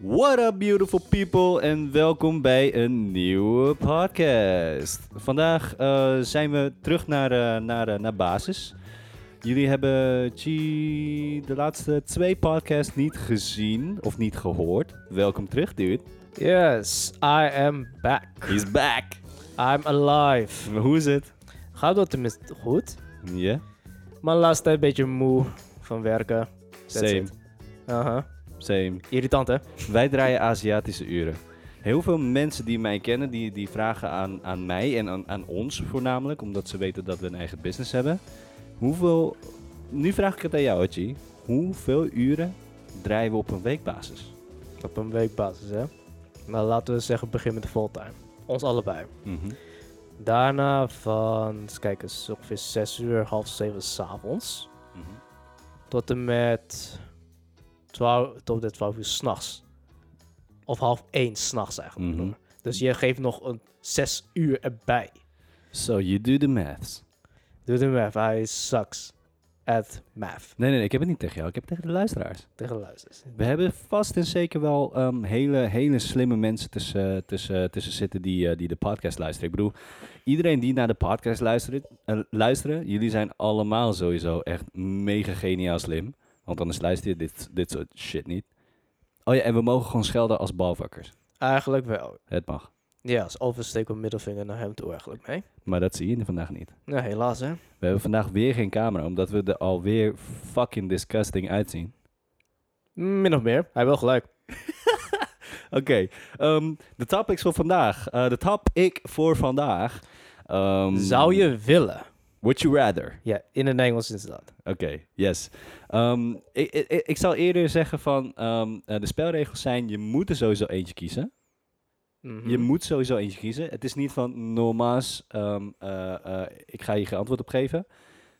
What up, beautiful people, en welkom bij een nieuwe podcast. Vandaag eh, zijn we terug naar, eh, naar, eh, naar basis. Jullie hebben de laatste twee podcasts niet gezien of niet gehoord. Welkom terug, dude. Yes, I am back. He's back. I'm alive. Maar Hoe is het? Gaat dat tenminste goed? Ja, Maar de laatste tijd een beetje moe van werken. That's same. Aha. Same. Irritant hè? Wij draaien Aziatische uren. Heel veel mensen die mij kennen, die, die vragen aan, aan mij en aan, aan ons voornamelijk, omdat ze weten dat we een eigen business hebben. Hoeveel, nu vraag ik het aan jou, G. Hoeveel uren draaien we op een weekbasis? Op een weekbasis hè? Nou laten we zeggen begin met de fulltime. Ons allebei. Mhm. Daarna van, eens kijken, is ongeveer 6 uur, half 7 s'avonds. Mhm. Tot en met 12, tot met 12 uur s'nachts. Of half 1 s'nachts eigenlijk. Mhm. Dus je geeft nog een 6 uur erbij. So you do the maths. Doe de math, hij sucks at math. Nee, nee, nee, ik heb het niet tegen jou. Ik heb het tegen de luisteraars. Tegen de luisters. We hebben vast en zeker wel ehm, hele, hele slimme mensen tussen, tussen, tussen zitten die, eh, die de podcast luisteren. Ik bedoel, iedereen die naar de podcast luistert, eh, luisteren, jullie zijn allemaal sowieso echt mega geniaal slim. Want anders luister je dit, dit soort shit niet. Oh ja, en we mogen gewoon schelden als balvakkers. Eigenlijk wel. Het mag. Ja, als oversteek een middelvinger naar hem toe eigenlijk mee. Maar dat zie je vandaag niet. Ja, helaas hè. We hebben vandaag weer geen camera, omdat we er alweer fucking disgusting uitzien. Min of meer. Hij wil gelijk. Oké, ehm, de topics voor vandaag. Eh, de topic voor vandaag. ehm, Zou je willen? Would you rather? Ja, in het Engels is dat. Oké, yes. Ehm, ik, ik, ik- ik zal eerder zeggen van ehm, eh, de spelregels zijn: je moet er sowieso eentje kiezen. Mhm. Je moet sowieso eentje kiezen. Het is niet van nogmaals, eh, ik ga je geen antwoord op geven.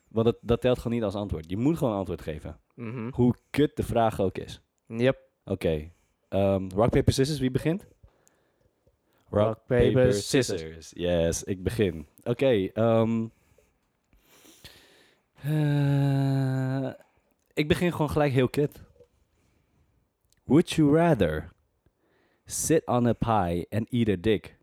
Want dat, dat telt gewoon niet als antwoord. Je moet gewoon een antwoord geven. Mhm. Hoe kut de vraag ook is. Yep. Oké. Rock, paper, scissors. Wie begint? Rock, paper, scissors. Yes, ik begin. Oké. ehm, eh, ik begin gewoon gelijk heel kut. Would you rather sit on a pie and eat a dick?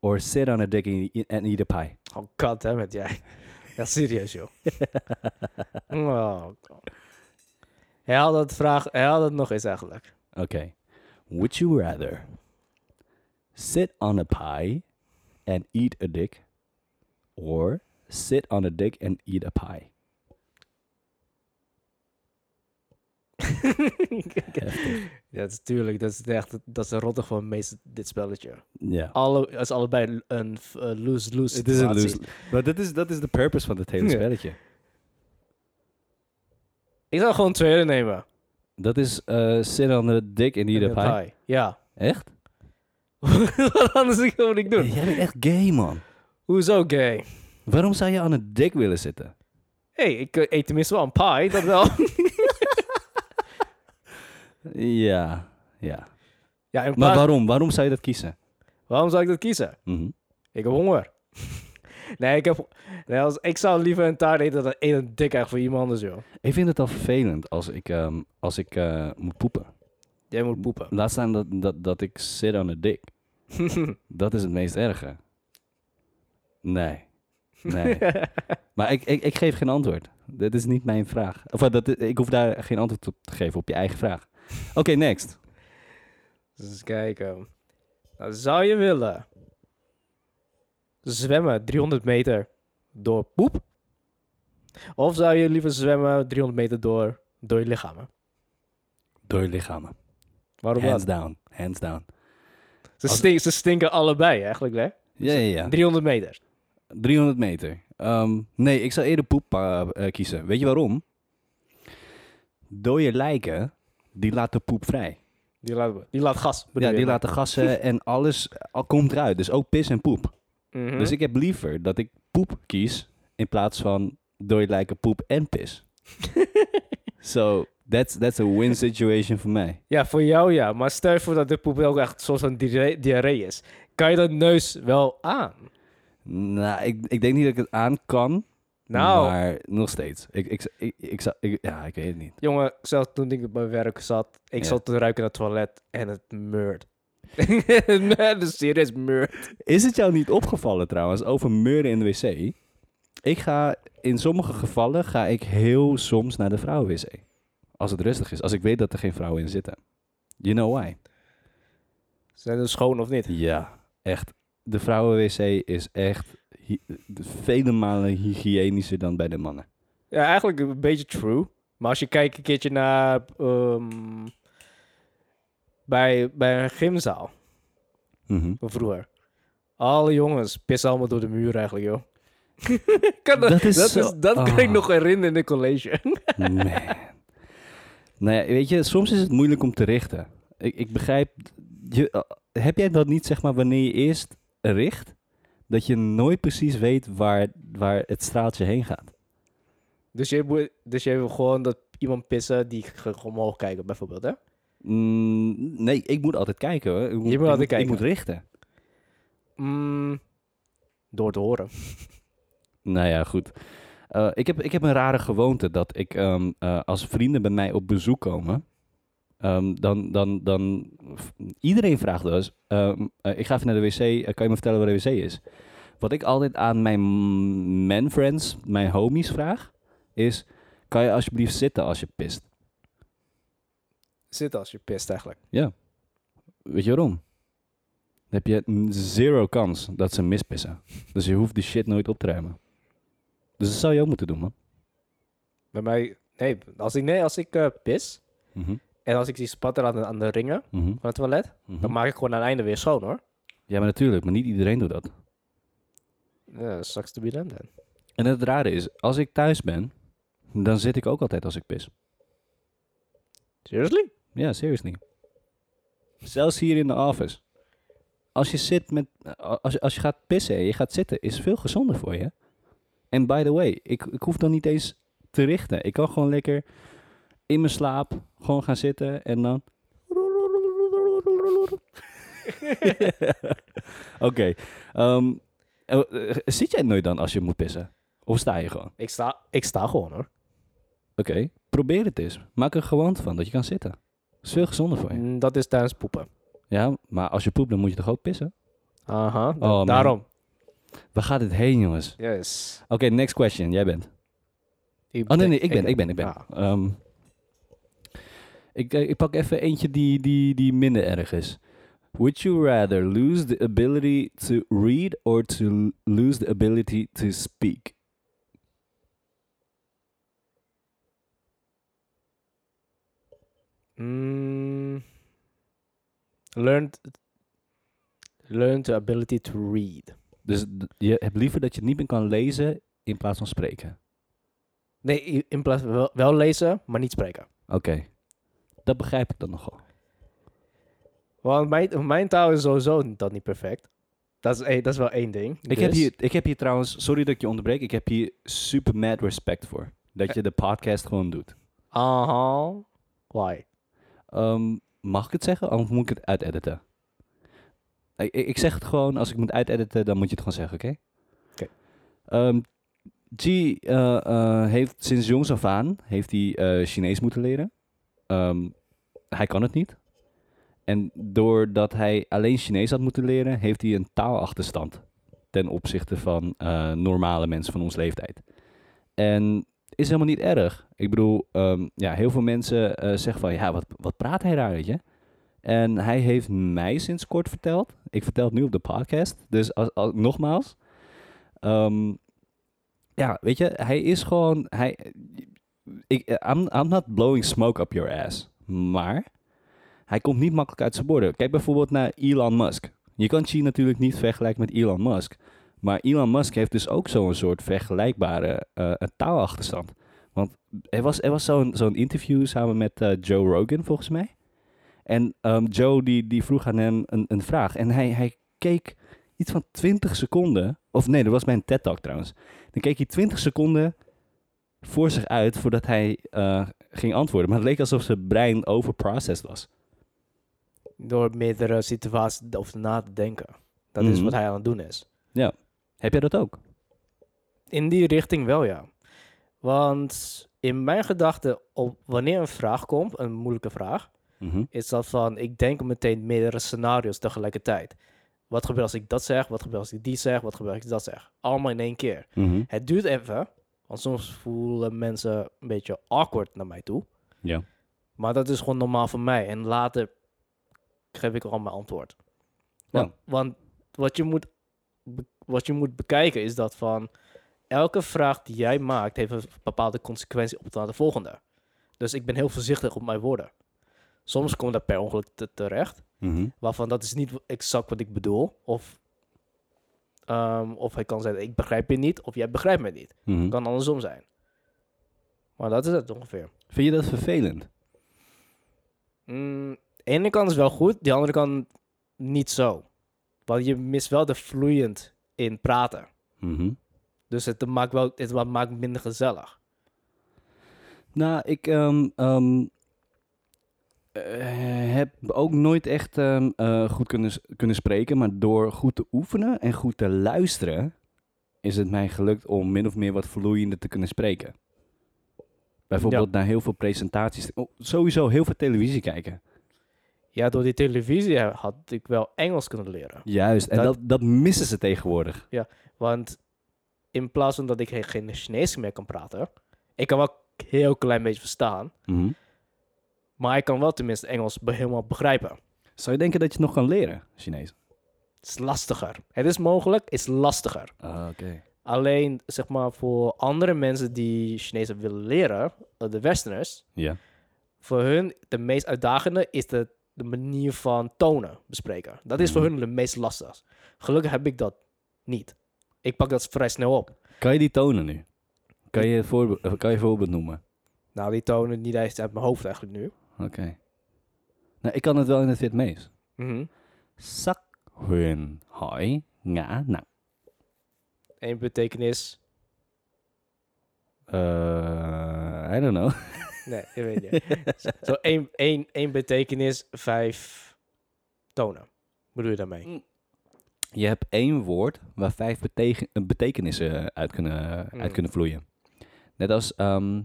Or sit on a dick and eat, a pie? Oh god, hè, met jij. Ja, serieus joh. oh, god. Had het vraag, hij had het nog eens eigenlijk. Oké. Would you rather sit on a pie and eat a dick? Or sit on a dick and eat a pie? ja, dat is tuurlijk. Dat is echt, dat is de rotte van meest dit spelletje. Ja. Alle, het is allebei een lose-lose Het is een loose. Maar dat is, dat is de purpose van dit hele spelletje. Ik zou gewoon tweede nemen. Dat is eh sit on the dick eat a pie. Ja. Echt? Wat anders moet ik doen? Jij bent echt gay, man. Hoezo gay? Waarom zou je aan een dik willen zitten? Hé, hey, ik eh, eet tenminste wel een pie, dat wel. Ja, ja. ja, in Maar waarom? Waarom zou je dat kiezen? waarom zou ik dat kiezen? Mhm. Ik heb honger. nee, ik heb... Nee, als, ik zou liever een taart eten dan een dik echt voor iemand anders, joh. Ik vind het al vervelend als ik, ehm, als ik eh, moet poepen. Jij moet poepen. Laat staan dat, dat, dat ik sit on a dick. Dat is het meest erge. Nee. Nee. maar ik, ik, ik geef geen antwoord. Dit is niet mijn vraag. Of eh, dat, ik hoef daar geen antwoord op te geven op je eigen vraag. Oké, next. Dus eens kijken. Nou, zou je willen zwemmen 300 meter door poep? Of zou je liever zwemmen 300 meter door, door je lichamen? Door je lichamen. Waarom Hands dat? down. Hands down. Ze, Als- stink- ze stinken allebei eigenlijk, hè? Ja, ja, ja. 300 meter. 300 meter. Ehm, nee, ik zou eerder poep eh, eh, kiezen. Weet je waarom? Dode lijken, die laten poep vrij. Die laat, die laat gas. Ja, die laten gassen en alles al komt eruit. Dus ook pis en poep. Mhm. Dus ik heb liever dat ik poep kies in plaats van dode lijken, poep en pis. so, that's, that's a win situation voor mij. Ja, voor jou ja. Maar stel je voor dat de poep ook echt een soort van diarree, diarree is. Kan je dat neus wel aan? Nou, ik, ik denk niet dat ik het aan kan. Nou. Maar nog steeds. Ik, ik, ik, ik, ja, ik weet het niet. Jongen, zelfs toen ik op mijn werk zat, ik Ja. zat te ruiken naar het toilet en het meurt. de serieus meurt. Is het jou niet opgevallen trouwens over meuren in de wc? Ik ga, in sommige gevallen ga ik heel soms naar de vrouwenwc. Als het rustig is. Als ik weet dat er geen vrouwen in zitten. You know why? Zijn ze schoon of niet? Ja, echt. De vrouwenwc is echt vele malen hygiënischer dan bij de mannen. Ja, eigenlijk een beetje true. Maar als je kijkt een keertje naar... ehm, bij, bij een gymzaal Mhm. van vroeger. Alle jongens pissen allemaal door de muur eigenlijk, joh. kan dat, Dat is dat, zo- is, dat kan ik ah. nog herinneren in de college. Man. nou ja, weet je, soms is het moeilijk om te richten. Ik, ik begrijp, je, eh, heb jij dat niet, zeg maar, wanneer je eerst richt, dat je nooit precies weet waar, waar het straaltje heen gaat? dus, je moet, dus je wil gewoon dat iemand pissen die g- omhoog kijken, bijvoorbeeld, hè? Mm, nee, ik moet altijd kijken hoor. Ik moet, moet ik altijd Ik kijken. moet richten. Mm, door te horen. Nou ja, goed. Eh, ik, heb, ik heb een rare gewoonte dat ik, ehm, eh, als vrienden bij mij op bezoek komen, ehm, dan, dan, dan, iedereen vraagt dus, ik ga even naar de wc, eh, kan je me vertellen waar de wc is? Wat ik altijd aan mijn man friends, mijn homies vraag, is, kan je alsjeblieft zitten als je pist? Zit als je pist, eigenlijk. Weet je waarom? Dan heb je zero kans dat ze mispissen. Dus je hoeft die shit nooit op te ruimen. Dus dat zou je ook moeten doen, man. Bij mij... Nee, als ik, nee, als ik eh, pis Mhm, en als ik zie spatten aan de, aan de ringen mhm, van het toilet, mhm. dan maak ik gewoon aan het einde weer schoon, hoor. Ja, maar natuurlijk, maar niet iedereen doet dat. Ja, sucks to be then. En het rare is, als ik thuis ben, dan zit ik ook altijd als ik pis. Seriously? Ja, seriously. Zelfs hier in de office. Als je zit met, als je, als je gaat pissen en je gaat zitten, is veel gezonder voor je. En by the way, ik, ik hoef dan niet eens te richten. Ik kan gewoon lekker in mijn slaap gewoon gaan zitten en dan... Oké. ehm, eh, eh, zit jij nooit dan als je moet pissen? Of sta je gewoon? Ik sta, ik sta gewoon, hoor. Oké, probeer het eens. Maak er een gewoonte van dat je kan zitten. Dat is veel gezonder voor je. Mm, Dat is tijdens poepen. Ja, maar als je poept, dan moet je toch ook pissen? Aha, Oh, daarom. Waar gaat dit heen, jongens? Yes. Oké, next question. Jij bent. Ik Oh nee, nee, ik ben, ik ben, ik ben. Ah. Ehm, ik, eh, ik pak even eentje die, die, die minder erg is. Would you rather lose the ability to read or to lose the ability to speak? Mm, learn, t- learn the ability to read. Dus je hebt liever dat je het niet meer kan lezen in plaats van spreken. Nee, in plaats van wel, wel lezen, maar niet spreken. Oké, dat begrijp ik dan nogal. Want mijn, mijn taal is sowieso dat niet perfect. Dat is, dat is wel één ding. Ik, heb Dus- hier, ik heb hier trouwens, sorry dat ik je onderbreek, ik heb hier super mad respect voor. Dat je de podcast gewoon doet. Aha. Why? Ehm, mag ik het zeggen? Of moet ik het uitediten? Ik, ik ik zeg het gewoon, als ik moet uitediten, dan moet je het gewoon zeggen, oké? Oké. Ehm, G eh, eh, heeft sinds jongs af aan heeft hij, eh, Chinees moeten leren. Ehm, hij kan het niet. En doordat hij alleen Chinees had moeten leren, heeft hij een taalachterstand ten opzichte van eh, normale mensen van ons leeftijd. En is helemaal niet erg. Ik bedoel, ehm, ja, heel veel mensen eh, zeggen van, ja, wat, wat praat hij daar, weet je? En hij heeft mij sinds kort verteld. Ik vertel het nu op de podcast. Dus als, als, nogmaals. ehm, ja, weet je, hij is gewoon... Hij, ik, I'm, I'm not blowing smoke up your ass. Maar hij komt niet makkelijk uit zijn borden. Kijk bijvoorbeeld naar Elon Musk. Je kan Xi natuurlijk niet vergelijken met Elon Musk. Maar Elon Musk heeft dus ook zo'n soort vergelijkbare eh, taalachterstand. Want er was, er was zo'n zo'n interview samen met eh, Joe Rogan, volgens mij. En ehm, Joe die, die vroeg aan hem een, een vraag. En hij, hij keek iets van 20 seconden. Of nee, dat was bij een TED-talk trouwens. Dan keek hij 20 seconden voor zich uit voordat hij eh, ging antwoorden. Maar het leek alsof zijn brein overprocessed was. Door meerdere situaties over na te denken. Dat is Mhm. wat hij aan het doen is. Heb jij dat ook? in die richting wel, ja. Want in mijn gedachten, wanneer een vraag komt, een moeilijke vraag, Mhm. is dat van, ik denk meteen meerdere scenario's tegelijkertijd. Wat gebeurt als ik dat zeg? Wat gebeurt als ik die zeg? Wat gebeurt als ik dat zeg? Allemaal in één keer. Mhm. Het duurt even, want soms voelen mensen een beetje awkward naar mij toe. Ja. Maar dat is gewoon normaal voor mij. En later geef ik al mijn antwoord. Want, want wat, je moet, wat je moet bekijken is dat van... Elke vraag die jij maakt heeft een bepaalde consequentie op naar de volgende. Dus ik ben heel voorzichtig op mijn woorden. Soms komt dat per ongeluk te- terecht. Mhm. Waarvan dat is niet exact wat ik bedoel. Of, ehm, of hij kan zeggen, ik begrijp je niet. Of jij begrijpt me niet. Mhm. Kan andersom zijn. Maar dat is het ongeveer. Vind je dat vervelend? Mm, de ene kant is wel goed, de andere kant niet zo. Want je mist wel de vloeiend in praten. Mhm. Dus het maakt wel het maakt minder gezellig. Nou, ik eh, heb ook nooit echt ehm, eh, goed kunnen, kunnen spreken. Maar door goed te oefenen en goed te luisteren, is het mij gelukt om min of meer wat vloeiender te kunnen spreken. Bijvoorbeeld naar heel veel presentaties. Oh, sowieso heel veel televisie kijken. Ja, door die televisie had ik wel Engels kunnen leren. Juist, en Dat- dat, dat missen ze tegenwoordig. Want in plaats van dat ik geen, Chinees meer kan praten, ik kan wel heel klein beetje verstaan, Mhm. Maar ik kan wel tenminste Engels be- helemaal begrijpen. Zou je denken dat je het nog kan leren, Chinees? Het is lastiger. Het is mogelijk, het is lastiger. Ah, oké. Alleen, zeg maar, voor andere mensen die Chinees willen leren, eh, de Westerners, Ja. voor hun de meest uitdagende is de, de manier van tonen bespreken. Dat is voor Mhm. hun de meest lastig. Gelukkig heb ik dat niet. Ik pak dat vrij snel op. Kan je die tonen nu? Kan je, een voorbeeld, eh, kan je voorbeeld noemen? Nou, die tonen niet eens uit mijn hoofd eigenlijk nu. Oké. Nou, ik kan het wel in het Vietnamees. Mhm. Sắc huyền hỏi ngã nặng. Eén betekenis. Uh, I don't know. Nee, ik weet niet. Zo één, één, één betekenis, vijf tonen. Wat bedoel je daarmee? Je hebt één woord waar vijf beteken- eh, betekenissen uit kunnen, Mm. uit kunnen vloeien. Net als... ehm,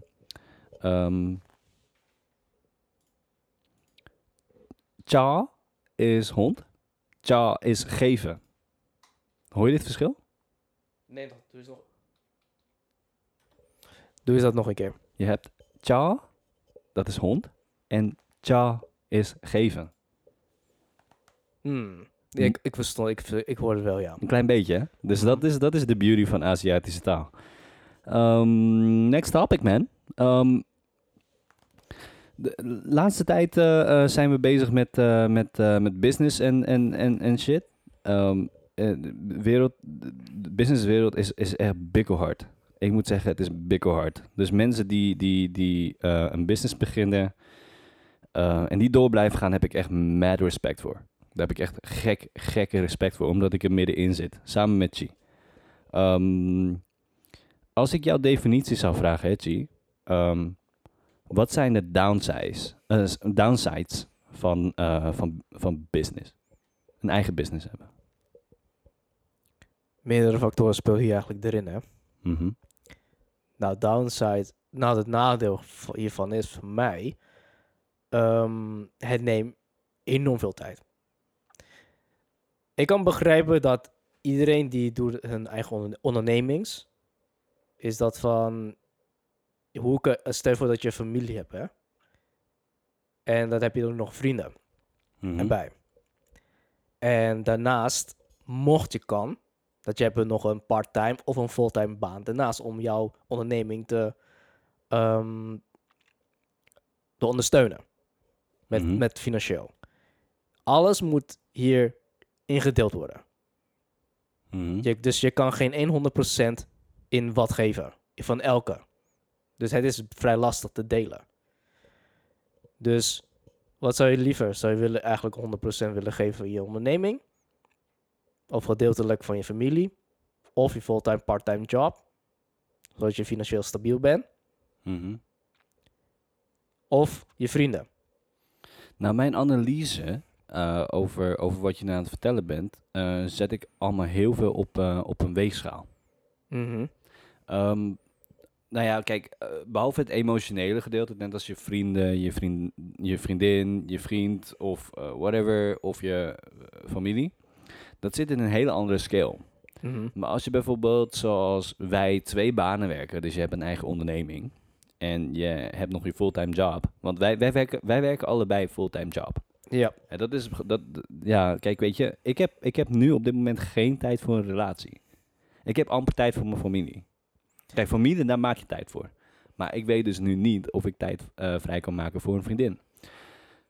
cha is hond. Cha is geven. Hoor je dit verschil? Nee, doe eens nog. Doe eens dat nog een keer. Je hebt cha, dat is hond. En cha is geven. Hmm. Ja, ik, ik verstond, ik, ik hoorde het wel, ja. Een klein beetje, hè? Dus dat, is, dat is de beauty van Aziatische taal. Ehm, next topic, man. Ehm, de laatste tijd eh, eh, zijn we bezig met, eh, met, met business en, en, en, en shit. Eh, de wereld, de businesswereld is, is echt bikkelhard. Ik moet zeggen, het is bikkelhard. Dus mensen die, die, die een business beginnen en die door blijven gaan, heb ik echt mad respect voor. Daar heb ik echt gek, gekke respect voor, omdat ik er middenin zit, samen met Chi. Ehm, als ik jouw definitie zou vragen, hè, Chi, ehm, wat zijn de downsides, eh, downsides van, eh, van, van business? Een eigen business hebben. Meerdere factoren spelen hier eigenlijk erin, hè. Mhm. Nou, downside, nou, het nadeel hiervan is voor mij, ehm, het neemt enorm veel tijd. Ik kan begrijpen dat iedereen die doet hun eigen onder- ondernemings, is dat van, hoe kan, stel je voor dat je familie hebt, hè. En dan heb je ook nog vrienden Mhm. erbij. En daarnaast, mocht je kan, dat je hebt nog een part-time of een fulltime baan daarnaast om jouw onderneming te, ehm, te ondersteunen. Met, Mhm. met financieel. Alles moet hier ingedeeld worden. Mhm. Je, dus je kan geen 100% in wat geven. Van elke. Dus het is vrij lastig te delen. Dus wat zou je liever? Zou je willen, eigenlijk 100% willen geven in je onderneming? Of gedeeltelijk van je familie? Of je fulltime, parttime job? Zodat je financieel stabiel bent? Mhm. Of je vrienden? Nou, mijn analyse eh, over, over wat je nou aan het vertellen bent, eh, zet ik allemaal heel veel op, eh, op een weegschaal. Mhm. Ehm, nou ja, kijk, eh, behalve het emotionele gedeelte, net als je vrienden, je, vriend, je vriendin, je vriend of eh, whatever, of je eh, familie, dat zit in een hele andere scale. Mhm. Maar als je bijvoorbeeld, zoals wij, twee banen werken, dus je hebt een eigen onderneming en je hebt nog je fulltime job, want wij, wij, werken, wij werken allebei fulltime job. Ja. En dat is, dat, ja, kijk, weet je, ik heb, ik heb nu op dit moment geen tijd voor een relatie. Ik heb amper tijd voor mijn familie. Kijk, familie, daar maak je tijd voor. Maar ik weet dus nu niet of ik tijd eh, vrij kan maken voor een vriendin.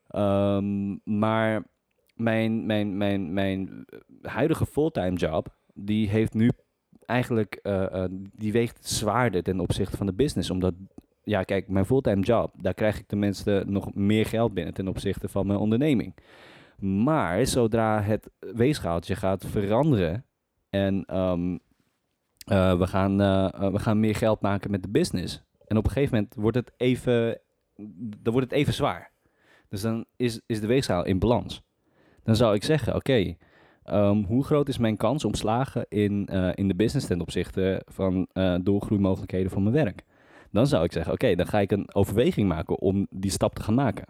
Ehm, maar mijn, mijn, mijn, mijn huidige fulltime job, die heeft nu eigenlijk, eh, eh, die weegt zwaarder ten opzichte van de business. Omdat, ja, kijk, mijn fulltime job, daar krijg ik tenminste nog meer geld binnen ten opzichte van mijn onderneming. Maar zodra het weegschaaltje gaat veranderen en ehm, eh, we, gaan, eh, eh, we gaan meer geld maken met de business. En op een gegeven moment wordt het even, dan wordt het even zwaar. Dus dan is, is de weegschaal in balans. Dan zou ik zeggen, oké, ehm, hoe groot is mijn kans om slagen in, in de business ten opzichte van doorgroeimogelijkheden van mijn werk? Dan zou ik zeggen, oké, dan ga ik een overweging maken om die stap te gaan maken.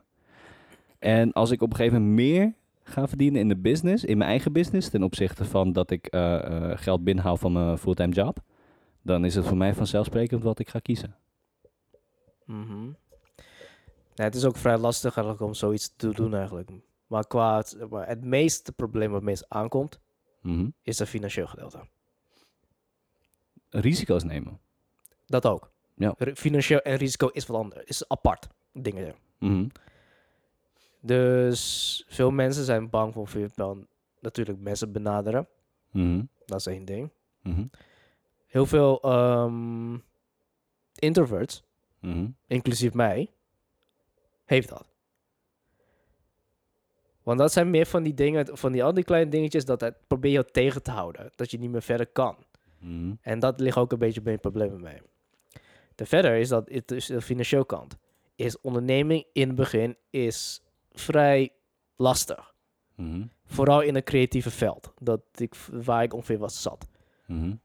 En als ik op een gegeven moment meer ga verdienen in de business, in mijn eigen business, ten opzichte van dat ik eh, eh, geld binnenhaal van mijn fulltime job, dan is het voor mij vanzelfsprekend wat ik ga kiezen. Mhm. Ja, het is ook vrij lastig eigenlijk om zoiets te doen eigenlijk. Maar qua het, maar het meeste probleem wat meest aankomt, Mhm. is het financieel gedeelte. Risico's nemen. Dat ook. Ja. Financieel en risico is wat anders. Is apart dingen. Mhm. Dus veel mensen zijn bang voor veel- dan natuurlijk mensen benaderen. Mhm. Dat is één ding. Mhm. Heel veel ehm, introverts, Mhm. inclusief mij, heeft dat. Want dat zijn meer van die dingen, van die al die kleine dingetjes dat het probeer je tegen te houden. Dat je niet meer verder kan. En dat ligt ook een beetje bij problemen mee. De verder is dat het is de financieel kant. Is onderneming in het begin is vrij lastig. Mhm. Vooral in een creatieve veld. Dat ik, waar ik ongeveer was zat. Mhm.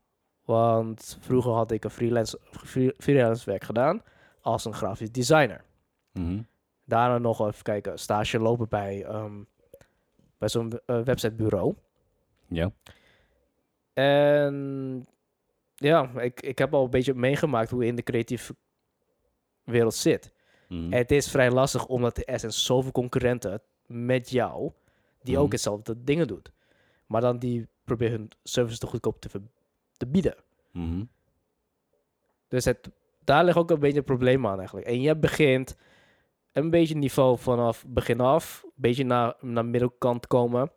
Want vroeger had ik een freelance, free- freelance werk gedaan als een grafisch designer. Mhm. Daarna nog even kijken, stage lopen bij, ehm, bij zo'n eh, websitebureau. Ja. En ja, ik, ik heb al een beetje meegemaakt hoe je in de creatieve wereld zit. Mhm. Het is vrij lastig omdat er zijn zoveel concurrenten met jou die Mhm. ook hetzelfde dingen doet. Maar dan die proberen hun service te goedkoop te, te bieden. Mhm. Dus het, daar ligt ook een beetje een probleem aan eigenlijk. En je begint een beetje niveau vanaf begin af, een beetje naar, naar middelkant komen.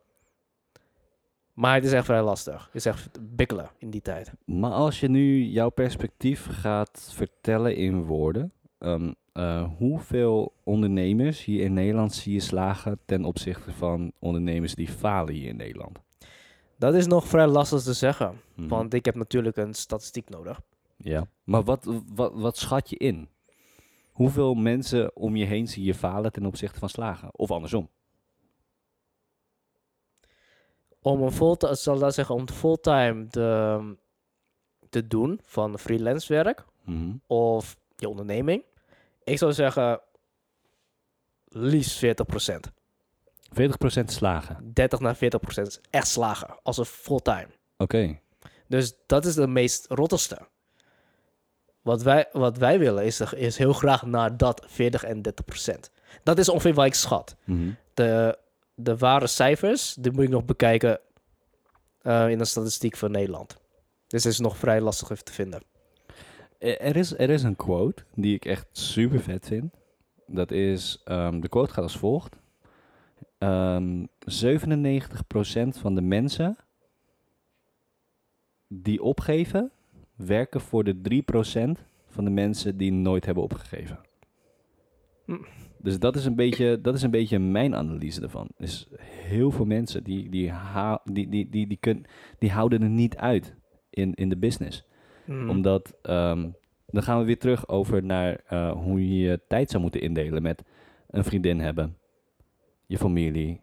Maar het is echt vrij lastig. Het is echt bikkelen in die tijd. Maar als je nu jouw perspectief gaat vertellen in woorden, ehm, eh, hoeveel ondernemers hier in Nederland zie je slagen ten opzichte van ondernemers die falen hier in Nederland? Dat is nog vrij lastig te zeggen. Mhm. Want ik heb natuurlijk een statistiek nodig. Ja. Maar wat, wat, wat schat je in? Hoeveel mensen om je heen zie je falen ten opzichte van slagen? Of andersom? Om een fulltime, zal dat zeggen, om fulltime te, te doen van freelance werk Mhm. of je onderneming. Ik zou zeggen, liefst 40%. 40% slagen. 30 naar 40% is echt slagen. Als een fulltime. Oké. Dus dat is de meest rottigste. Wat wij, wat wij willen is, is heel graag naar dat 40 en 30%. Dat is ongeveer wat ik schat. Mhm. De, de ware cijfers, die moet ik nog bekijken eh, in de statistiek van Nederland. Dus het is nog vrij lastig even te vinden. Er er is, er is een quote die ik echt super vet vind. Dat is, ehm, de quote gaat als volgt. Ehm 97% van de mensen die opgeven, werken voor de 3% van de mensen die nooit hebben opgegeven. Hm. Dus dat is, een beetje, dat is een beetje mijn analyse ervan. Dus heel veel mensen die, die, die, die, die, die, kun, die houden er niet uit in, in de business Hmm. omdat, ehm, dan gaan we weer terug over naar eh, hoe je je tijd zou moeten indelen met een vriendin hebben, je familie,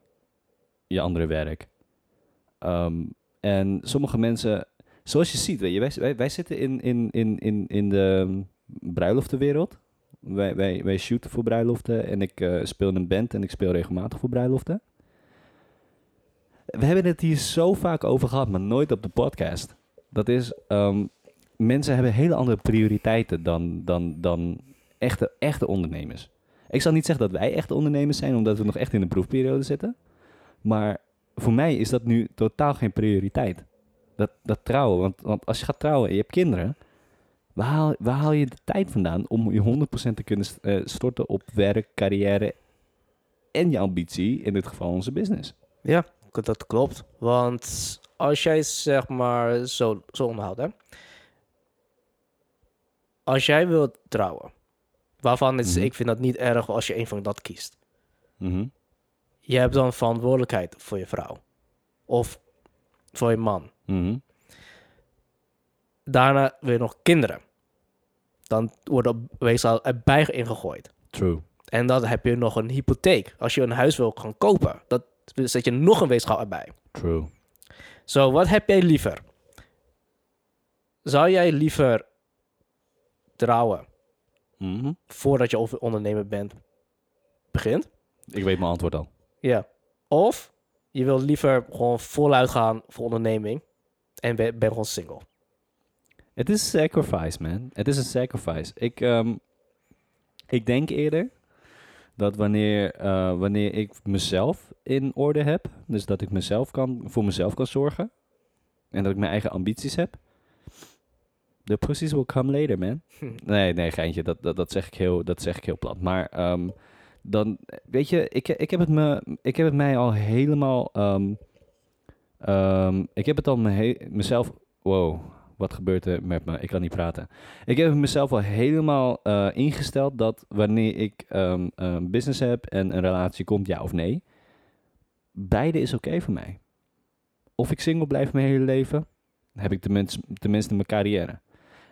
je andere werk. Ehm, en sommige mensen zoals je ziet, weet je, wij, wij, zitten in, in, in, in, in de um, bruiloftenwereld. Wij, wij, wij shooten voor bruiloften en ik eh, speel in een band en ik speel regelmatig voor bruiloften. We hebben het hier zo vaak over gehad, maar nooit op de podcast. Dat is, ehm, mensen hebben hele andere prioriteiten dan, dan, dan echte, echte ondernemers. Ik zal niet zeggen dat wij echte ondernemers zijn, omdat we nog echt in de proefperiode zitten. Maar voor mij is dat nu totaal geen prioriteit. Dat, dat trouwen. Want, want als je gaat trouwen en je hebt kinderen, waar haal, waar haal je de tijd vandaan om je 100% te kunnen eh, storten op werk, carrière en je ambitie, in dit geval onze business? Ja, dat klopt. Want als jij zeg maar zo, zo onderhoudt, hè. Als jij wilt trouwen, waarvan is, Mhm. ik vind dat niet erg als je een van dat kiest. Mhm. Je hebt dan verantwoordelijkheid voor je vrouw. Of voor je man. Mhm. Daarna weer nog kinderen. Dan wordt op weefsel erbij ingegooid. True. En dan heb je nog een hypotheek. Als je een huis wil gaan kopen, dat zet je nog een weegschaal erbij. True. Zo, wat heb jij liever? Zou jij liever trouwen Mhm. voordat je over- ondernemer bent begint? Ik weet mijn antwoord al. Ja. Of je wil liever gewoon voluit gaan voor onderneming en ben, ben gewoon single. Het is sacrifice, man. Het is een sacrifice. Ik, ehm, ik denk eerder dat wanneer, eh, wanneer ik mezelf in orde heb, dus dat ik mezelf kan, voor mezelf kan zorgen en dat ik mijn eigen ambities heb, de pussies will come later, man. Hm. Nee, nee, geintje, dat, dat, dat, zeg, ik heel, dat zeg ik heel plat. Maar ehm, dan, weet je, ik, ik, heb het me, ik heb het mij al helemaal, ehm, ehm, ik heb het al me mezelf, wow, wat gebeurt er met me? Ik kan niet praten. Ik heb mezelf al helemaal eh, ingesteld dat wanneer ik een business heb en een relatie komt, ja of nee, beide is oké voor mij. Of ik single blijf mijn hele leven, dan heb ik tenminste, tenminste mijn carrière.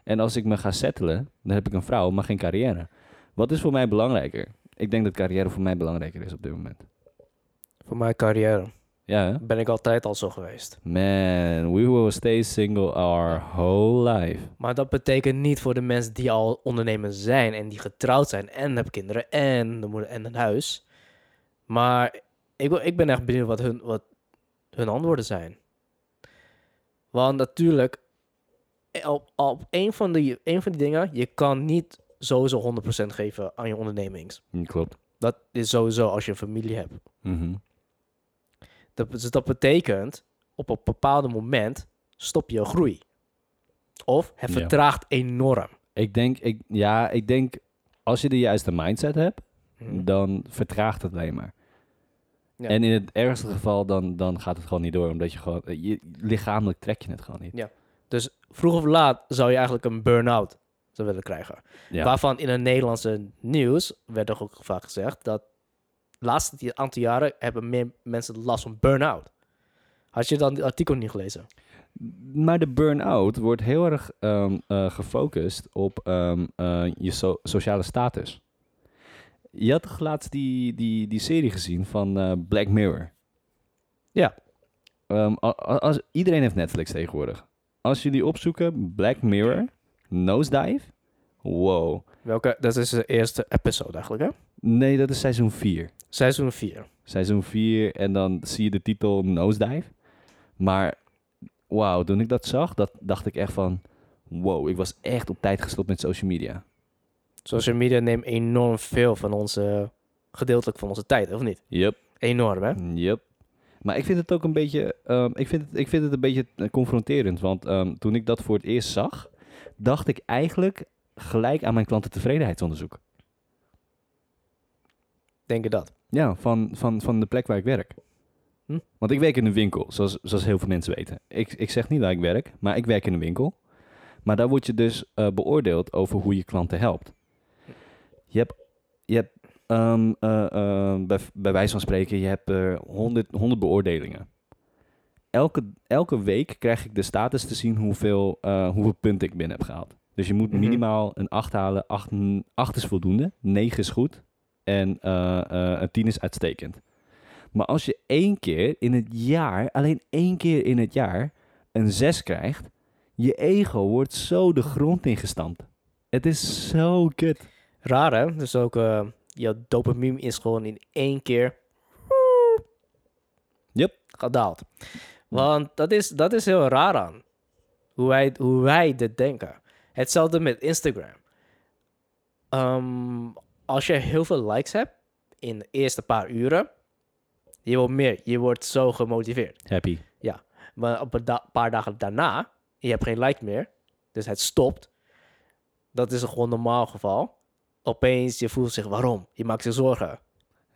En als ik me ga settelen, dan heb ik een vrouw, maar geen carrière. Wat is voor mij belangrijker? Ik denk dat carrière voor mij belangrijker is op dit moment. Voor mijn carrière Ja, hè? ben ik altijd al zo geweest. Man, we will stay single our whole life. Maar dat betekent niet voor de mensen die al ondernemer zijn en die getrouwd zijn en hebben kinderen en de moeder en een huis. Maar ik, wil- ik ben echt benieuwd wat hun, wat hun antwoorden zijn. Want natuurlijk, op, op een, van die, een van die dingen, je kan niet sowieso 100% geven aan je ondernemings. Hm, Klopt. Dat is sowieso als je een familie hebt. Mhm. Dat, dus dat betekent, op een bepaald moment stop je groei. Of het Ja. vertraagt enorm. Ik denk, ik, ja, ik denk, als je de juiste mindset hebt, Mhm. dan vertraagt het alleen maar. Ja. En in het ergste geval, dan, dan gaat het gewoon niet door, omdat je gewoon, je, lichamelijk trek je het gewoon niet. Dus vroeg of laat zou je eigenlijk een burn-out willen krijgen. Ja. Waarvan in het Nederlandse nieuws werd er ook vaak gezegd dat de laatste aantal jaren hebben meer mensen last van burn-out. Had je dan die artikel niet gelezen? Maar de burn-out wordt heel erg ehm, eh, gefocust op ehm, eh, je so- sociale status. Je had toch laatst die, die, die serie gezien van eh, Black Mirror? Ja. Ehm, als, iedereen heeft Netflix tegenwoordig. Als jullie opzoeken Black Mirror, Nosedive, wow. Welke? Dat is de eerste episode eigenlijk, hè? Nee, dat is seizoen 4. Seizoen 4. Seizoen 4 en dan zie je de titel Nosedive. Maar wauw, toen ik dat zag, dat dacht ik echt van... Wow, ik was echt op tijd gestopt met social media. Social media neemt enorm veel van onze, gedeeltelijk van onze tijd, of niet? Yep, Enorm, hè? yep. Maar ik vind het ook een beetje, ehm, ik vind het, ik vind het een beetje eh, confronterend. Want ehm, toen ik dat voor het eerst zag, dacht ik eigenlijk gelijk aan mijn klantentevredenheidsonderzoek. Denk je dat? Ja, van, van, van de plek waar ik werk. Hm? Want ik werk in een winkel, zoals, zoals heel veel mensen weten. Ik, ik zeg niet waar ik werk, maar ik werk in een winkel. Maar daar word je dus eh, beoordeeld over hoe je klanten helpt. Je hebt, je hebt ehm, eh, eh, bij, bij wijze van spreken, je hebt er 100, 100 beoordelingen. Elke, elke week krijg ik de status te zien hoeveel, eh, hoeveel punten ik binnen heb gehaald. Dus je moet Mhm. minimaal een 8 halen. 8, 8 is voldoende, 9 is goed en eh, eh, een 10 is uitstekend. Maar als je één keer in het jaar, alleen één keer in het jaar, een 6 krijgt, Je ego wordt zo de grond ingestampt. Het is zo kut. Raar hè? Dus ook, eh jouw dopamine is gewoon in één keer... Yep. Gedaald. Want dat is, dat is heel raar aan. Hoe wij, hoe wij dit denken. Hetzelfde met Instagram. Ehm, als je heel veel likes hebt in de eerste paar uren, je wil meer. Je wordt zo gemotiveerd. Happy. Maar op een da- paar dagen daarna, je hebt geen like meer, dus het stopt. Dat is een gewoon normaal geval. Opeens, je voelt zich waarom? Je maakt zich zorgen.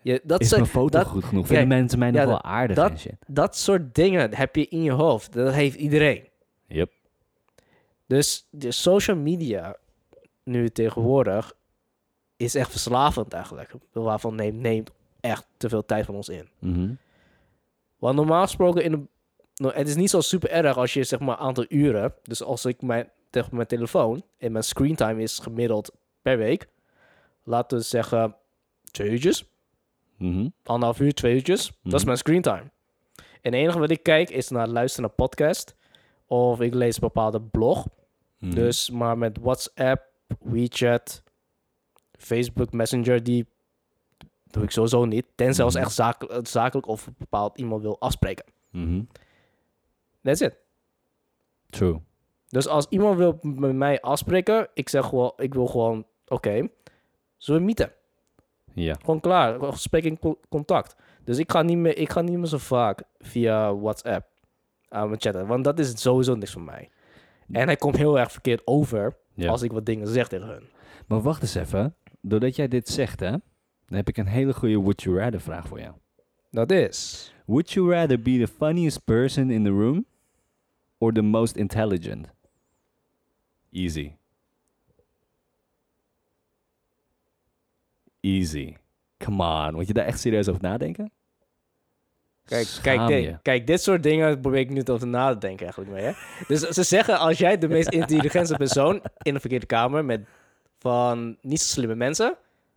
Je, dat, Is soort- mijn foto dat, goed genoeg? Vinden mensen mij nog ja, wel aardig dat- en shit? dat soort dingen heb je in je hoofd. Dat heeft iedereen. Yep. Dus de social media nu tegenwoordig is echt verslavend eigenlijk. Waarvan neemt, neemt echt te veel tijd van ons in. Mhm. Want normaal gesproken, in de, nou, het is niet zo super erg als je zeg maar aantal uren. Dus als ik mijn, tegen mijn telefoon en mijn screentime is gemiddeld per week. Laten we zeggen twee uurtjes. Mhm. Anderhalf uur, twee uurtjes. Dat is Mhm. mijn screentime. En het enige wat ik kijk is naar luisteren naar podcast. Of ik lees een bepaalde blog. Mhm. Dus maar met WhatsApp, WeChat, Facebook Messenger, die doe ik sowieso niet. Tenzij als echt zakelijk, zakelijk of bepaald iemand wil afspreken. Mhm. That's it. True. Dus als iemand wil met mij afspreken, ik zeg gewoon, ik wil gewoon, oké, zullen we meeten? Ja. Gewoon klaar, gesprek in co- contact. Dus ik ga niet meer, ik ga niet meer zo vaak via WhatsApp aan me chatten, want dat is sowieso niks voor mij. En hij komt heel erg verkeerd over ja. als ik wat dingen zeg tegen hun. Maar wacht eens even. Doordat jij dit zegt, hè, dan heb ik een hele goede Would You Rather vraag voor jou. Dat is. Would you rather be the funniest person in the room or the most intelligent? Easy. Easy. Come on. Moet je daar echt serieus over nadenken? Kijk, kijk, dit, kijk, dit soort dingen probeer ik nu over na te denken eigenlijk mee. Hè? Dus ze zeggen, als jij de meest intelligente persoon in een verkeerde kamer met van niet zo slimme mensen,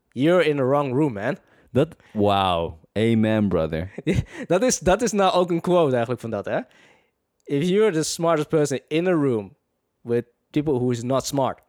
you're in the wrong room, man. Dat, wow. Amen, brother. Dat is, dat is nou ook een quote eigenlijk van dat, hè? If you're the smartest person in a room with people who is not smart,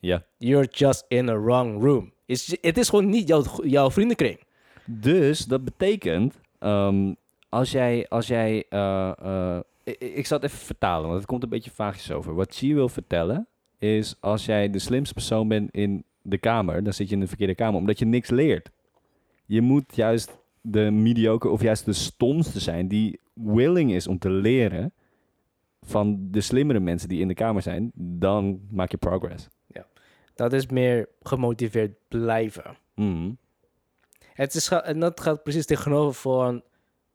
Ja. you're just in a wrong room. Is- Het is gewoon niet jouw, jouw vriendenkring. Dus dat betekent, ehm, als jij, als jij, eh, eh, ik, ik zal het even vertalen, want het komt een beetje vaagjes over. Wat Chi wil vertellen is, als jij de slimste persoon bent in de kamer, dan zit je in de verkeerde kamer, omdat je niks leert. Je moet juist de mediocre of juist de stomste zijn die willing is om te leren van de slimmere mensen die in de kamer zijn, dan maak je progress. Dat is meer gemotiveerd blijven. Mhm. Het is, en dat gaat precies tegenover van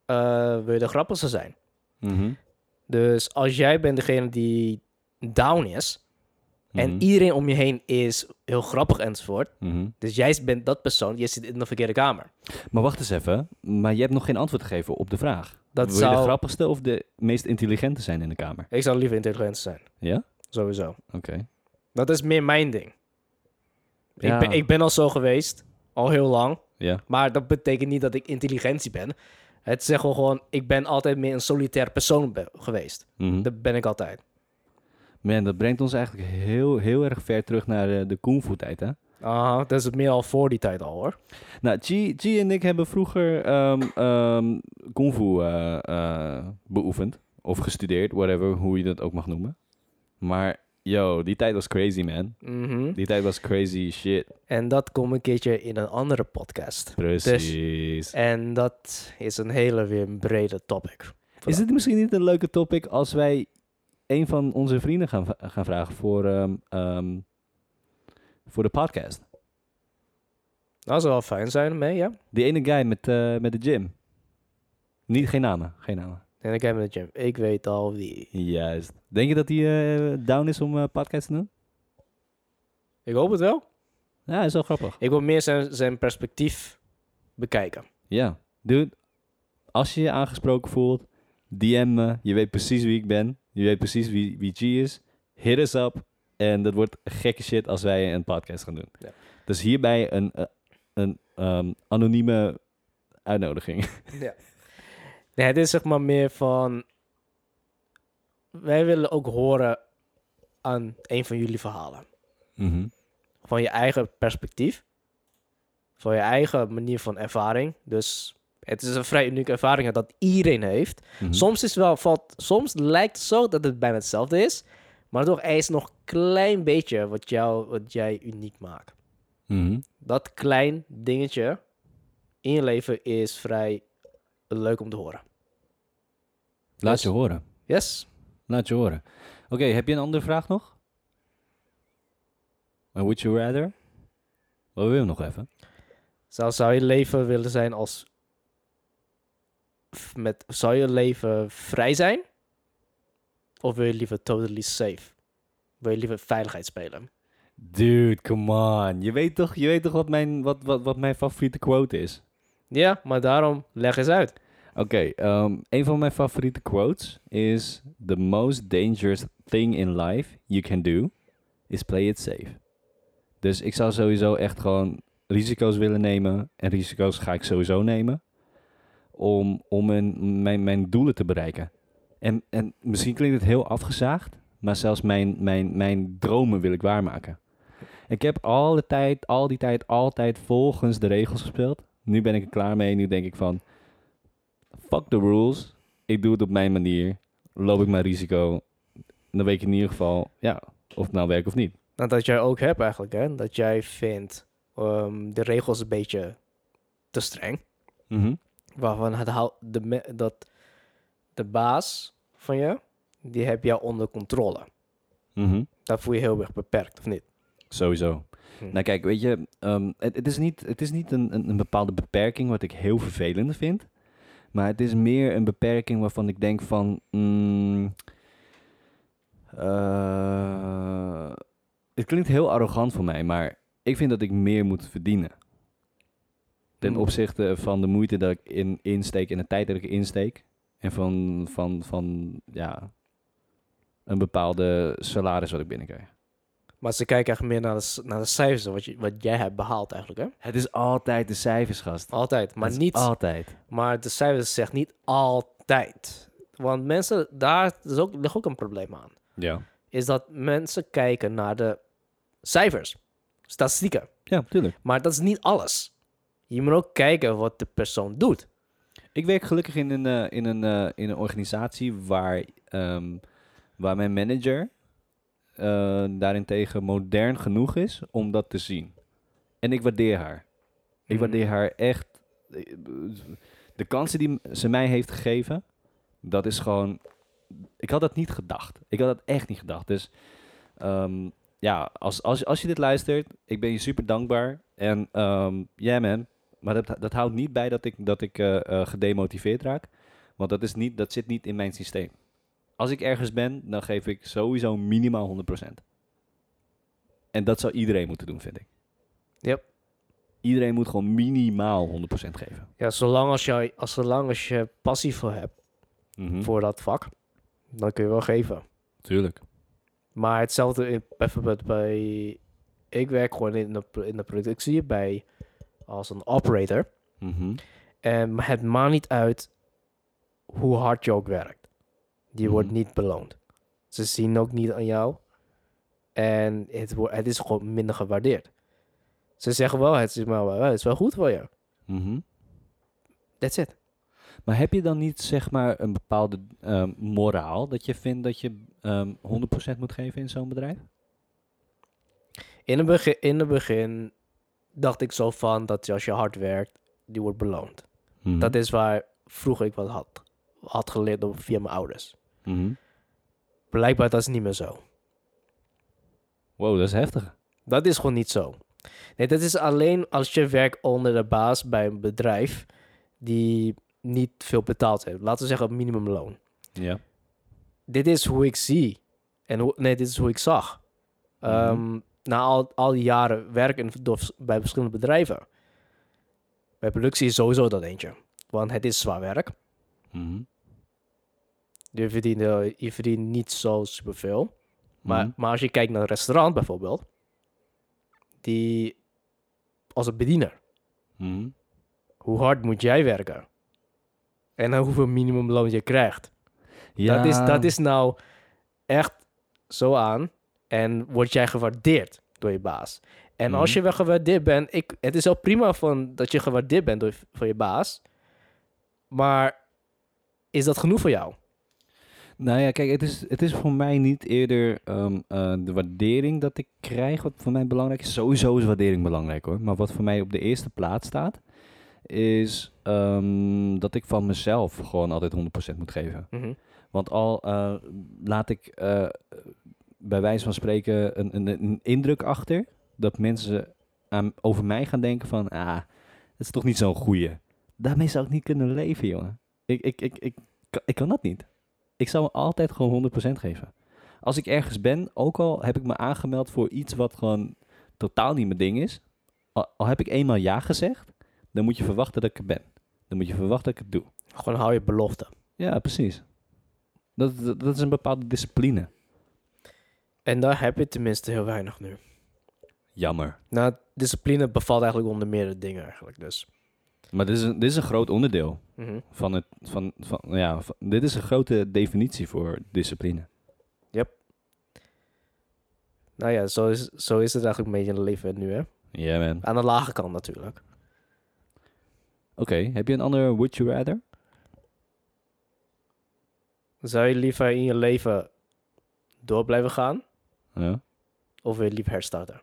eh wil je de grappigste zijn. Mhm. Dus als jij bent degene die down is en Mhm. iedereen om je heen is heel grappig enzovoort. Dus jij bent dat persoon, je zit in de verkeerde kamer. Maar wacht eens even. Maar je hebt nog geen antwoord gegeven op de vraag. Dat Wil je de zou, grappigste of de meest intelligente zijn in de kamer? ik zou liever intelligent zijn, Ja? sowieso. Oké. Dat is meer mijn ding. Ja. Ik, ben, ik ben al zo geweest, al heel lang. Ja. Maar dat betekent niet dat ik intelligentie ben. Het zegt wel gewoon, ik ben altijd meer een solitair persoon be- geweest. Mhm. Dat ben ik altijd. Man, dat brengt ons eigenlijk heel, heel erg ver terug naar eh, de kung fu tijd, hè? Ah, dat is meer al voor die tijd al hoor. Nou, Chi, Chi en ik hebben vroeger ehm ehm kung fu eh, eh, beoefend. Of gestudeerd, whatever, hoe je dat ook mag noemen. Maar, yo, die tijd was crazy, man. Mhm. Die tijd was crazy shit. En dat komt een keertje in een andere podcast. Precies. En dat is een hele weer een brede topic. Is het misschien niet een leuke topic als wij een van onze vrienden gaan, gaan vragen voor, ehm, ehm, voor de podcast? Dat zou wel fijn zijn mee, ja. Die ene guy met, eh, met de gym. Niet, geen namen, geen namen. En ik heb de gym. Ik weet al wie. Juist. Denk je dat hij eh, down is om eh podcast te doen? Ik hoop het wel. Ja, is wel grappig. Ik wil meer zijn, zijn perspectief bekijken. Ja. Dude, als je je aangesproken voelt, DM me. Je weet precies wie ik ben. Je weet precies wie, wie G is. Hit us up. En dat wordt gekke shit als wij een podcast gaan doen. Ja. Dus hierbij een, eh, een ehm, anonieme uitnodiging. Ja. Nee, het is zeg maar meer van... Wij willen ook horen aan een van jullie verhalen. Mhm. Van je eigen perspectief. Van je eigen manier van ervaring. Dus het is een vrij unieke ervaring dat iedereen heeft. Mhm. Soms, is wel, valt, soms lijkt het zo dat het bijna hetzelfde is. Maar toch, er is nog een klein beetje wat, jou, wat jij uniek maakt. Mhm. Dat klein dingetje in je leven is vrij leuk om te horen. Laat je horen. Yes? Laat je horen. Oké, heb je een andere vraag nog? Een would you rather? Wat wil je nog even? Zou, zou je leven willen zijn als... Met, zou je leven vrij zijn? Of wil je liever totally safe? Wil je liever veiligheid spelen? Dude, come on. Je weet toch, je weet toch wat, mijn, wat, wat, wat mijn favoriete quote is? Ja, maar daarom leg eens uit. Oké, ehm, een van mijn favoriete quotes is... The most dangerous thing in life you can do is play it safe. Dus ik zou sowieso echt gewoon risico's willen nemen. En risico's ga ik sowieso nemen. Om, om mijn, mijn, mijn doelen te bereiken. En, en misschien klinkt het heel afgezaagd. Maar zelfs mijn, mijn, mijn dromen wil ik waarmaken. Ik heb al, de tijd, al die tijd altijd volgens de regels gespeeld. Nu ben ik er klaar mee. Nu denk ik van... Fuck the rules. Ik doe het op mijn manier. Loop ik mijn risico. Dan weet ik in ieder geval... Ja, of het nou werkt of niet. Nou, dat jij ook hebt eigenlijk, hè? Dat jij vindt ehm, de regels een beetje te streng. Mhm. Waarvan het hou- de, dat de baas van je, die heb jou onder controle. Mhm. Dat voel je heel erg beperkt, of niet? Sowieso. Hm. Nou kijk, weet je, ehm, het, het is niet, het is niet een, een, een bepaalde beperking wat ik heel vervelend vind. Maar het is meer een beperking waarvan ik denk van... mm, eh, het klinkt heel arrogant voor mij, maar ik vind dat ik meer moet verdienen. Ten Mm. opzichte van de moeite dat ik in, insteek en de tijd dat ik insteek. En van, van, van ja, een bepaalde salaris wat ik binnenkrijg. Maar ze kijken echt meer naar de, naar de cijfers, wat, je, wat jij hebt behaald eigenlijk, hè? Het is altijd de cijfers, gast. Altijd, maar niet... Altijd. Maar de cijfers zegt niet altijd. Want mensen, daar is ook, ligt ook een probleem aan. Ja. Is dat mensen kijken naar de cijfers, statistieken. Ja, tuurlijk. Maar dat is niet alles. Je moet ook kijken wat de persoon doet. Ik werk gelukkig in een, eh, in een, eh, in een organisatie waar, ehm, waar mijn manager eh, daarentegen modern genoeg is om dat te zien. En ik waardeer haar. Ik Mhm. waardeer haar echt. De kansen die ze mij heeft gegeven, dat is gewoon. Ik had dat niet gedacht. Ik had dat echt niet gedacht. Dus ehm, ja, als, als, als je dit luistert, ik ben je super dankbaar. En ehm yeah man, maar dat, dat houdt niet bij dat ik, dat ik eh, eh, gedemotiveerd raak. Want dat, is niet, dat zit niet in mijn systeem. Als ik ergens ben, dan geef ik sowieso minimaal 100%. En dat zou iedereen moeten doen, vind ik. Yep. Iedereen moet gewoon minimaal 100% geven. Ja, zolang als, jij, als, zolang als je passie voor hebt, Mhm. voor dat vak, dan kun je wel geven. Tuurlijk. Maar hetzelfde in, bijvoorbeeld bij... Ik werk gewoon in de, in de productie bij, als een operator. Mhm. En het maakt niet uit hoe hard je ook werkt. Die wordt Mhm. niet beloond. Ze zien ook niet aan jou. En het, wo- het is gewoon minder gewaardeerd. Ze zeggen wel, het is, maar, wel- het is wel goed voor je. Mhm. That's it. Maar heb je dan niet zeg maar een bepaalde ehm, moraal dat je vindt dat je ehm 100% moet geven in zo'n bedrijf? In het, begin, in het begin dacht ik zo van dat als je hard werkt, die wordt beloond. Mhm. Dat is waar vroeger ik wat had, had geleerd via mijn ouders. Mhm. Blijkbaar dat is niet meer zo. Wow, dat is heftig. Dat is gewoon niet zo. Nee, dat is alleen als je werkt onder de baas bij een bedrijf die niet veel betaald heeft. Laten we zeggen minimumloon. Ja. Dit is hoe ik zie. En hoe, nee, dit is hoe ik zag. Mhm. Ehm, na al, al die jaren werken door, bij verschillende bedrijven. Bij productie is sowieso dat eentje. Want het is zwaar werk. Mhm. Je verdient, eh, je verdient niet zo superveel. Maar, Mhm. maar als je kijkt naar een restaurant bijvoorbeeld, die als een bediener, Mhm. hoe hard moet jij werken? En dan hoeveel minimumloon je krijgt. Ja. Dat, is, dat is nou echt zo aan. En word jij gewaardeerd door je baas. En als Mhm. je wel gewaardeerd bent, ik, het is wel prima van dat je gewaardeerd bent door, voor je baas. Maar is dat genoeg voor jou? Nou ja, kijk, het is, het is voor mij niet eerder ehm, eh, de waardering dat ik krijg, wat voor mij belangrijk is. Sowieso is waardering belangrijk hoor. Maar wat voor mij op de eerste plaats staat, is ehm, dat ik van mezelf gewoon altijd 100% moet geven. Mhm. Want al eh, laat ik eh, bij wijze van spreken een, een, een indruk achter dat mensen aan, over mij gaan denken van, ah, dat is toch niet zo'n goeie. Daarmee zou ik niet kunnen leven, jongen. Ik, ik, ik, ik, kan- ik kan dat niet. Ik zou me altijd gewoon 100% geven. Als ik ergens ben, ook al heb ik me aangemeld voor iets wat gewoon totaal niet mijn ding is, al, al heb ik eenmaal ja gezegd, dan moet je verwachten dat ik er ben. Dan moet je verwachten dat ik het doe. Gewoon hou je belofte. Ja, precies. Dat, dat, dat is een bepaalde discipline. En daar heb je tenminste heel weinig nu. Jammer. Nou, discipline bevalt eigenlijk onder meerdere dingen eigenlijk. Dus. Maar dit is een, dit is een groot onderdeel Mhm. van het. Van, van, ja, van- dit is een grote definitie voor discipline. Nou ja, zo is, zo is het eigenlijk een beetje in het leven nu, hè? Ja, man. Aan de lage kant natuurlijk. Oké, heb je een andere Would You Rather? Zou je liever in je leven door blijven gaan? Ja. Of wil je liever herstarten?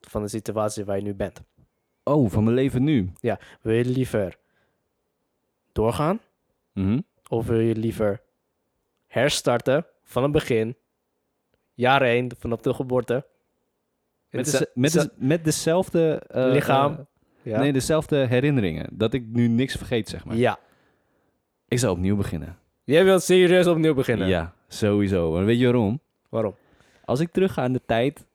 Van de situatie waar je nu bent. Oh, van mijn leven nu. Wil je liever doorgaan? Mhm. Of wil je liever herstarten van het begin? Jaar 1, vanaf de geboorte. Met, met, met dezelfde... eh, Lichaam. eh, Ja. Nee, dezelfde herinneringen. Dat ik nu niks vergeet, zeg maar. ja. Ik zou opnieuw beginnen. Jij wilt serieus opnieuw beginnen? Ja, sowieso. En weet je waarom? Waarom? Als ik terug ga in de tijd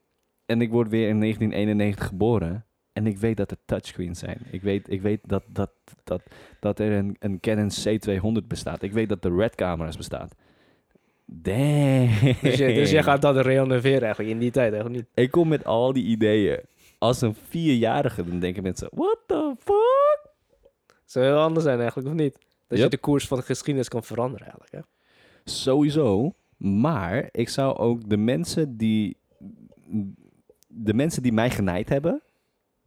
en ik word weer in 1991 geboren en ik weet dat er touchscreens zijn. Ik weet, ik weet dat, dat, dat, dat er een, een Canon C200 bestaat. Ik weet dat er red camera's bestaat. Damn. Dus, je, dus jij gaat dat reanimeren eigenlijk in die tijd, eigenlijk niet? Ik kom met al die ideeën. Als een vierjarige, dan denken mensen, what the fuck? Zou heel anders zijn eigenlijk, of niet? Dat je de koers van de geschiedenis kan veranderen eigenlijk, hè? Sowieso. Maar ik zou ook de mensen die. De mensen die mij genaaid hebben.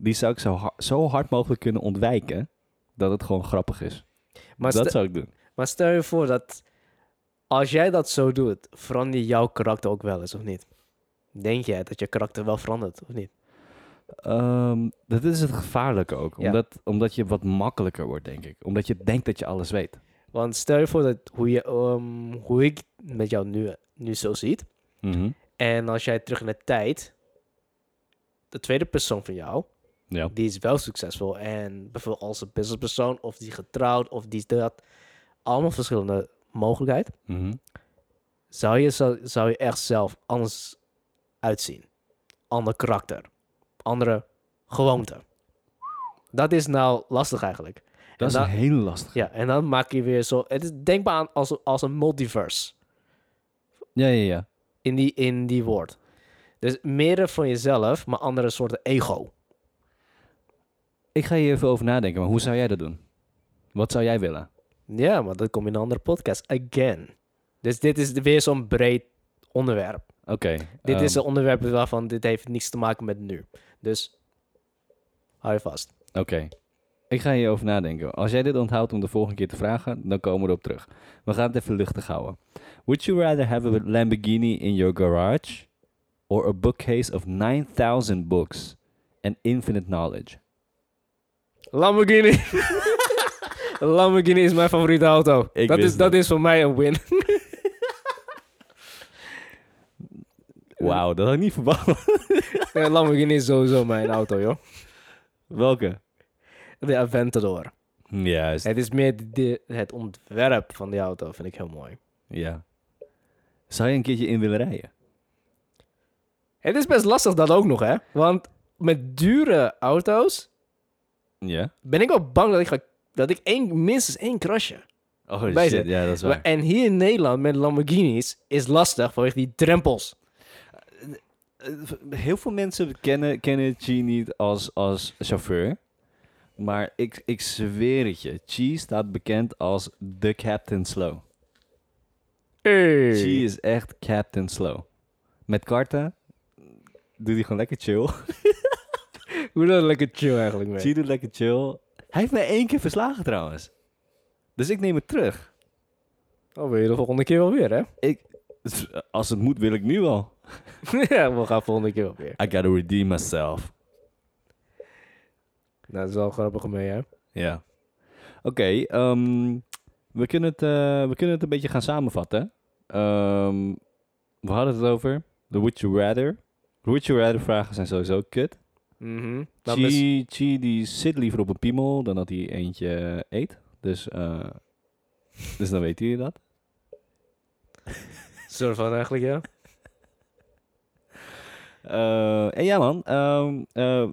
Die zou ik zo, ha- zo hard mogelijk kunnen ontwijken. Dat het gewoon grappig is. Maar, dat zou ik doen. maar stel je voor dat als jij dat zo doet, verander je jouw karakter ook wel eens, of niet? Denk jij dat je karakter wel verandert, of niet? Ehm, dat is het gevaarlijke ook. Ja. Omdat, omdat je wat makkelijker wordt, denk ik. Omdat je denkt dat je alles weet. Want stel je voor dat hoe, je, ehm, hoe ik met jou nu, nu zo ziet. Mhm. En als jij terug in de tijd, de tweede persoon van jou, Ja. die is wel succesvol. En bijvoorbeeld als een businesspersoon, of die is getrouwd, of die is dat. Allemaal verschillende mogelijkheden. Mhm. Zou je, zou, zou je echt zelf anders uitzien? Ander karakter. Andere gewoonten. Dat is nou lastig eigenlijk. Dat is dan- een hele lastige. Ja, en dan maak je weer zo... Het is denkbaar aan als, als een multiverse. Ja, ja, ja. In die, in die woord. Dus meer van jezelf, maar andere soorten ego. Ik ga hier even over nadenken. Maar hoe zou jij dat doen? Wat zou jij willen? Ja, maar dat komt in een andere podcast. Again. Dus dit is weer zo'n breed onderwerp. Oké. Dit ehm, is een onderwerp waarvan dit heeft niets te maken met nu. Dus hou je vast. Oké. Ik ga hierover nadenken. Als jij dit onthoudt om de volgende keer te vragen, dan komen we erop terug. We gaan het even luchtig houden. Would you rather have a Lamborghini in your garage or a bookcase of 9000 books and infinite knowledge? Lamborghini. Lamborghini is mijn favoriete auto. Ik dat, is, dat is voor mij een win. Wauw, dat had ik niet verwacht. Ja, Lamborghini is sowieso mijn auto, joh. Welke? De Aventador. Juist. Het is meer de, het ontwerp van die auto, vind ik heel mooi. Ja. Zou je een keertje in willen rijden? Het is best lastig dat ook nog, hè. Want met dure auto's Ja. ben ik wel bang dat ik, ga, dat ik één, minstens één crashe. Oh Bij shit, ze. ja, dat is Maar- waar. En hier in Nederland met Lamborghinis is lastig vanwege die drempels. Eh, Heel veel mensen kennen, kennen Chi niet als, als chauffeur. Maar ik, ik zweer het je. Chi staat bekend als de Captain Slow. Hey. Chi is echt Captain Slow. Met karten doet hij gewoon lekker chill. Hoe dan lekker chill eigenlijk mee? G doet lekker chill. Hij heeft mij één keer verslagen trouwens. Dus ik neem het terug. Oh, wil je de volgende keer wel weer, hè? Eh, Als het moet, wil ik nu al. ja, we gaan volgende keer wel weer. I gotta redeem myself. Nou, dat is wel grappig mee, hè? Ja. Oké, ehm, we, kunnen het, eh, we kunnen het een beetje gaan samenvatten. Ehm, we hadden het over de Would You Rather. Would You Rather vragen zijn sowieso kut. Mhm. Is- Chi, Chi die zit liever op een piemel dan dat hij eentje eet. Dus, eh, dus dan weten jullie dat. soort van eigenlijk, ja. Eh, en ja man, ehm, eh,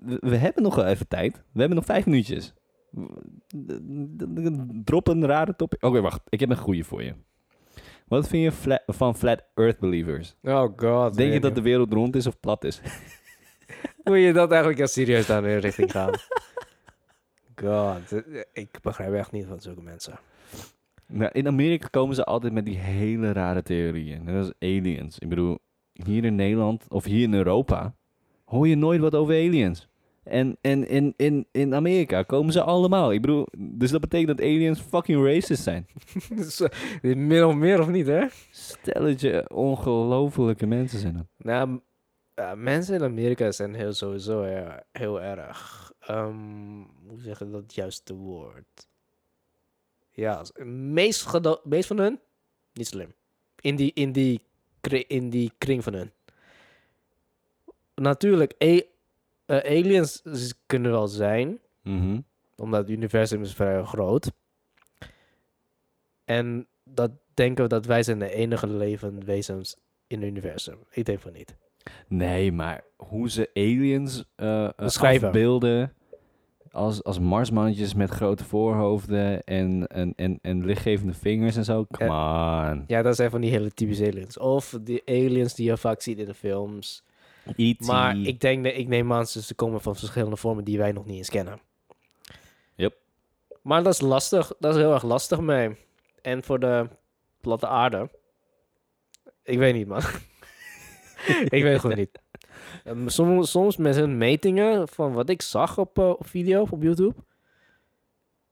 we, we hebben nog wel even tijd. We hebben nog vijf minuutjes. Drop een rare topic. Oké, wacht. Ik heb een goede voor je. Wat vind je fla- van Flat Earth Believers? Oh god. Denk je dat de wereld rond is of plat is? Wil je dat eigenlijk als serieus daar in richting gaan? God, eh, ik begrijp echt niet van zulke mensen. Nou, in Amerika komen ze altijd met die hele rare theorieën. Net als aliens. Ik bedoel, hier in Nederland of hier in Europa hoor je nooit wat over aliens. En, en in, in, in Amerika komen ze allemaal. Ik bedoel, dus dat betekent dat aliens fucking racist zijn. Zo, dit Meer of meer of niet, hè? Stelletje ongelofelijke mensen zijn dat. Nou, mensen in Amerika zijn heel sowieso heel, heel erg. ehm, hoe zeg je dat juiste woord? Ja, meest, meest van hun niet slim. In die, in die, in die kring van hun. Natuurlijk, a- eh, aliens kunnen wel zijn, Mhm. omdat het universum is vrij groot. En dat denken we dat wij zijn de enige levende wezens in het universum. Ik denk van niet. Nee, maar hoe ze aliens eh, eh, Beschrijven. afbeelden als, als marsmannetjes met grote voorhoofden en, en, en, en lichtgevende vingers en zo. Come on. Ja, dat zijn van die hele typische aliens. Of die aliens die je vaak ziet in de films. E.T. Maar ik denk dat ik neem aan ze ze komen van verschillende vormen die wij nog niet eens kennen. Yep. Maar dat is lastig. Dat is heel erg lastig mee. En voor de platte aarde. Ik weet niet, man. ik weet het gewoon niet. Ehm, soms, soms met hun metingen van wat ik zag op, eh, op video op YouTube.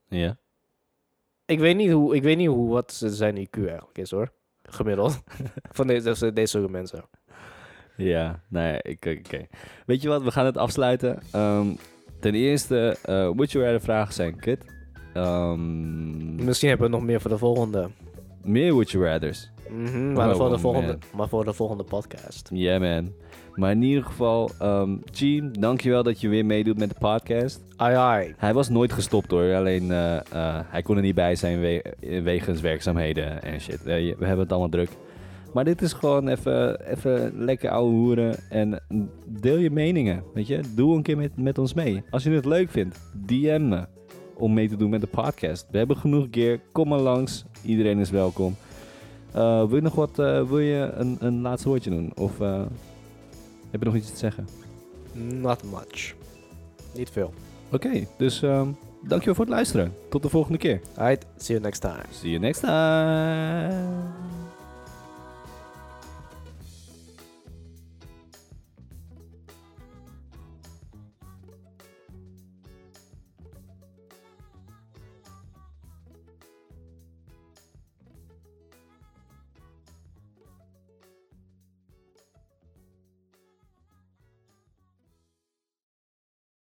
Ja. Ik weet niet hoe, ik weet niet hoe wat ze- zijn IQ eigenlijk is hoor. Gemiddeld. van deze, deze, soort mensen. Ja, nee, ik, oké. Weet je wat, we gaan het afsluiten. Ehm, ten eerste, eh Would You Rather vragen zijn kut. Ehm, Misschien hebben we nog meer voor de volgende. meer Would You Rather's. Mhm, maar, Oh, voor de oh, volgende man. maar voor de volgende podcast. Yeah man. Maar in ieder geval, um, Gene, dankjewel dat je weer meedoet met de podcast. Ai ai. Hij was nooit gestopt hoor, alleen eh, eh, hij kon er niet bij zijn we wegens werkzaamheden en shit. Eh, we hebben het allemaal druk. Maar dit is gewoon even, even lekker ouwe hoeren en deel je meningen, weet je. Doe een keer met, met ons mee. Als je het leuk vindt, DM me om mee te doen met de podcast. We hebben genoeg keer, kom maar langs. Iedereen is welkom. Eh, wil je nog wat, eh, wil je een, een laatste woordje doen? Of eh, heb je nog iets te zeggen? Not much. Niet veel. Oké, dus ehm dankjewel voor het luisteren. Tot de volgende keer. Alright, see you next time. See you next time.